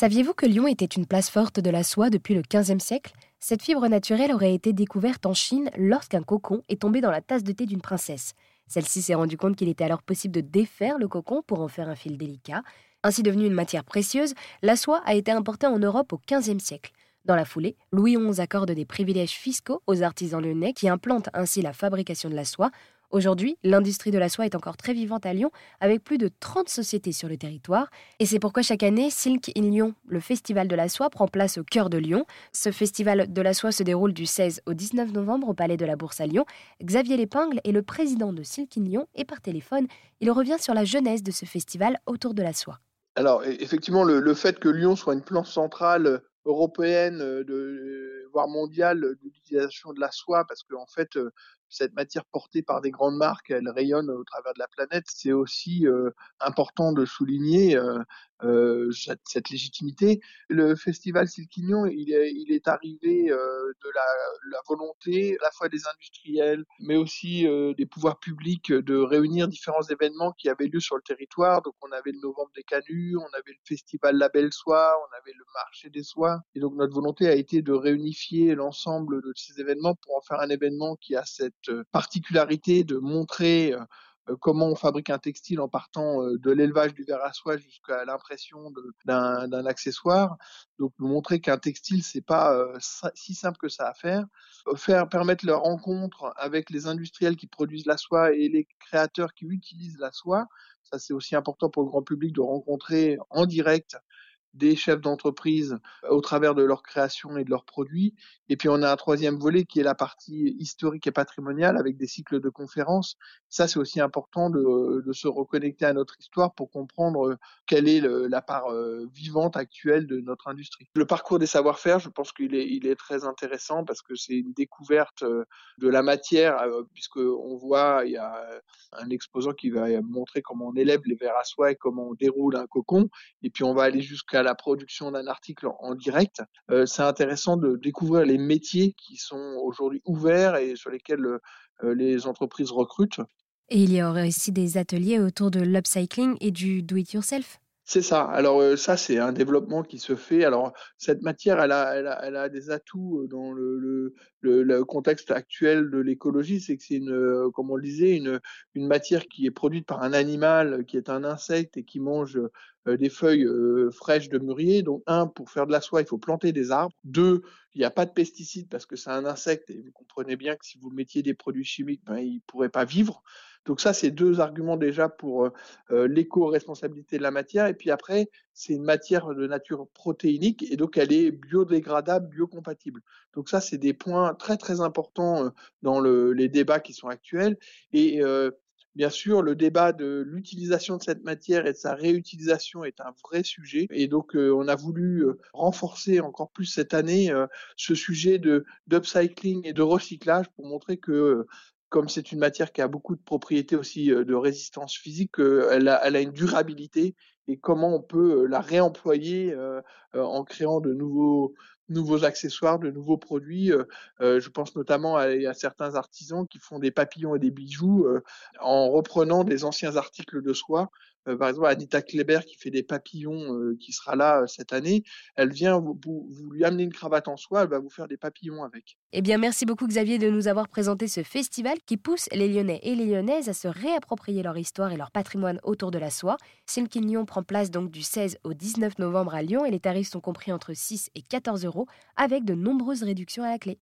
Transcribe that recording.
Saviez-vous que Lyon était une place forte de la soie depuis le XVe siècle? Cette fibre naturelle aurait été découverte en Chine lorsqu'un cocon est tombé dans la tasse de thé d'une princesse. Celle-ci s'est rendue compte qu'il était alors possible de défaire le cocon pour en faire un fil délicat. Ainsi devenue une matière précieuse, la soie a été importée en Europe au XVe siècle. Dans la foulée, Louis XI accorde des privilèges fiscaux aux artisans lyonnais qui implantent ainsi la fabrication de la soie Aujourd'hui, l'industrie de la soie est encore très vivante à Lyon, avec plus de 30 sociétés sur le territoire. Et c'est pourquoi chaque année, Silk in Lyon, le festival de la soie, prend place au cœur de Lyon. Ce festival de la soie se déroule du 16 au 19 novembre au Palais de la Bourse à Lyon. Xavier Lépingle est le président de Silk in Lyon et par téléphone, il revient sur la genèse de ce festival autour de la soie. Alors, e-, effectivement, le, fait que Lyon soit une planche centrale européenne, de, voire mondiale, d'utilisation de la soie, parce qu'en en fait, cette matière portée par des grandes marques, elle rayonne au travers de la planète. C'est aussi euh, important de souligner euh, euh, cette, légitimité. Le festival Silquignon, il est, arrivé de la, la, volonté à la fois des industriels, mais aussi des pouvoirs publics de réunir différents événements qui avaient lieu sur le territoire. Donc on avait le Novembre des Canuts, on avait le festival Label Soie, on avait le marché des soies. Et donc notre volonté a été de réunifier l'ensemble de ces événements pour en faire un événement qui a cette particularité de montrer euh, comment on fabrique un textile en partant euh, de l'élevage du verre à soie jusqu'à l'impression d'un accessoire. Donc montrer qu'un textile c'est pas euh, si simple que ça à faire. Faire permettre leur rencontre avec les industriels qui produisent la soie et les créateurs qui utilisent la soie. Ça c'est aussi important pour le grand public de rencontrer en direct des chefs d'entreprise au travers de leur création et de leurs produits. Et puis on a un troisième volet qui est la partie historique et patrimoniale avec des cycles de conférences. Ça, c'est aussi important de, de, se reconnecter à notre histoire pour comprendre quelle est la part vivante actuelle de notre industrie. Le parcours des savoir-faire, je pense qu'il est, très intéressant parce que c'est une découverte de la matière, puisque on voit, il y a un exposant qui va montrer comment on élève les vers à soie et comment on déroule un cocon. Et puis on va aller jusqu'à la production d'un article en, direct, euh, c'est intéressant de découvrir les métiers qui sont aujourd'hui ouverts et sur lesquels euh, les entreprises recrutent. Et il y aurait aussi des ateliers autour de l'upcycling et du do-it-yourself c'est ça. Alors euh, ça, c'est un développement qui se fait. Alors cette matière, elle a, elle a, elle a des atouts dans le, contexte actuel de l'écologie. C'est que c'est une, comme on le disait, une, matière qui est produite par un animal qui est un insecte et qui mange euh, des feuilles euh, fraîches de mûrier. Donc un, pour faire de la soie, il faut planter des arbres. Deux, il n'y a pas de pesticides parce que c'est un insecte et vous comprenez bien que si vous mettiez des produits chimiques, ben, il ne pourrait pas vivre. Donc ça, c'est deux arguments déjà pour euh, euh, l'éco-responsabilité de la matière. Et puis après, c'est une matière de nature protéinique et donc elle est biodégradable, biocompatible. Donc ça, c'est des points très très importants euh, dans le, les débats qui sont actuels. Et Bien sûr, le débat de l'utilisation de cette matière et de sa réutilisation est un vrai sujet. Et donc, on a voulu renforcer encore plus cette année ce sujet de d'upcycling et de recyclage pour montrer que comme c'est une matière qui a beaucoup de propriétés aussi de résistance physique, elle a, a une durabilité et comment on peut la réemployer en créant de nouveaux nouveaux accessoires, de nouveaux produits. je pense notamment à, certains artisans qui font des papillons et des bijoux en reprenant des anciens articles de soie euh, par exemple, Anita Kleber qui fait des papillons, euh, qui sera là euh, cette année, elle vient, vous, lui amener une cravate en soie, elle va vous faire des papillons avec. Eh bien, merci beaucoup Xavier de nous avoir présenté ce festival qui pousse les Lyonnais et les Lyonnaises à se réapproprier leur histoire et leur patrimoine autour de la soie. Silky Lyon prend place donc du 16 au 19 novembre à Lyon et les tarifs sont compris entre 6 et 14 avec de nombreuses réductions à la clé.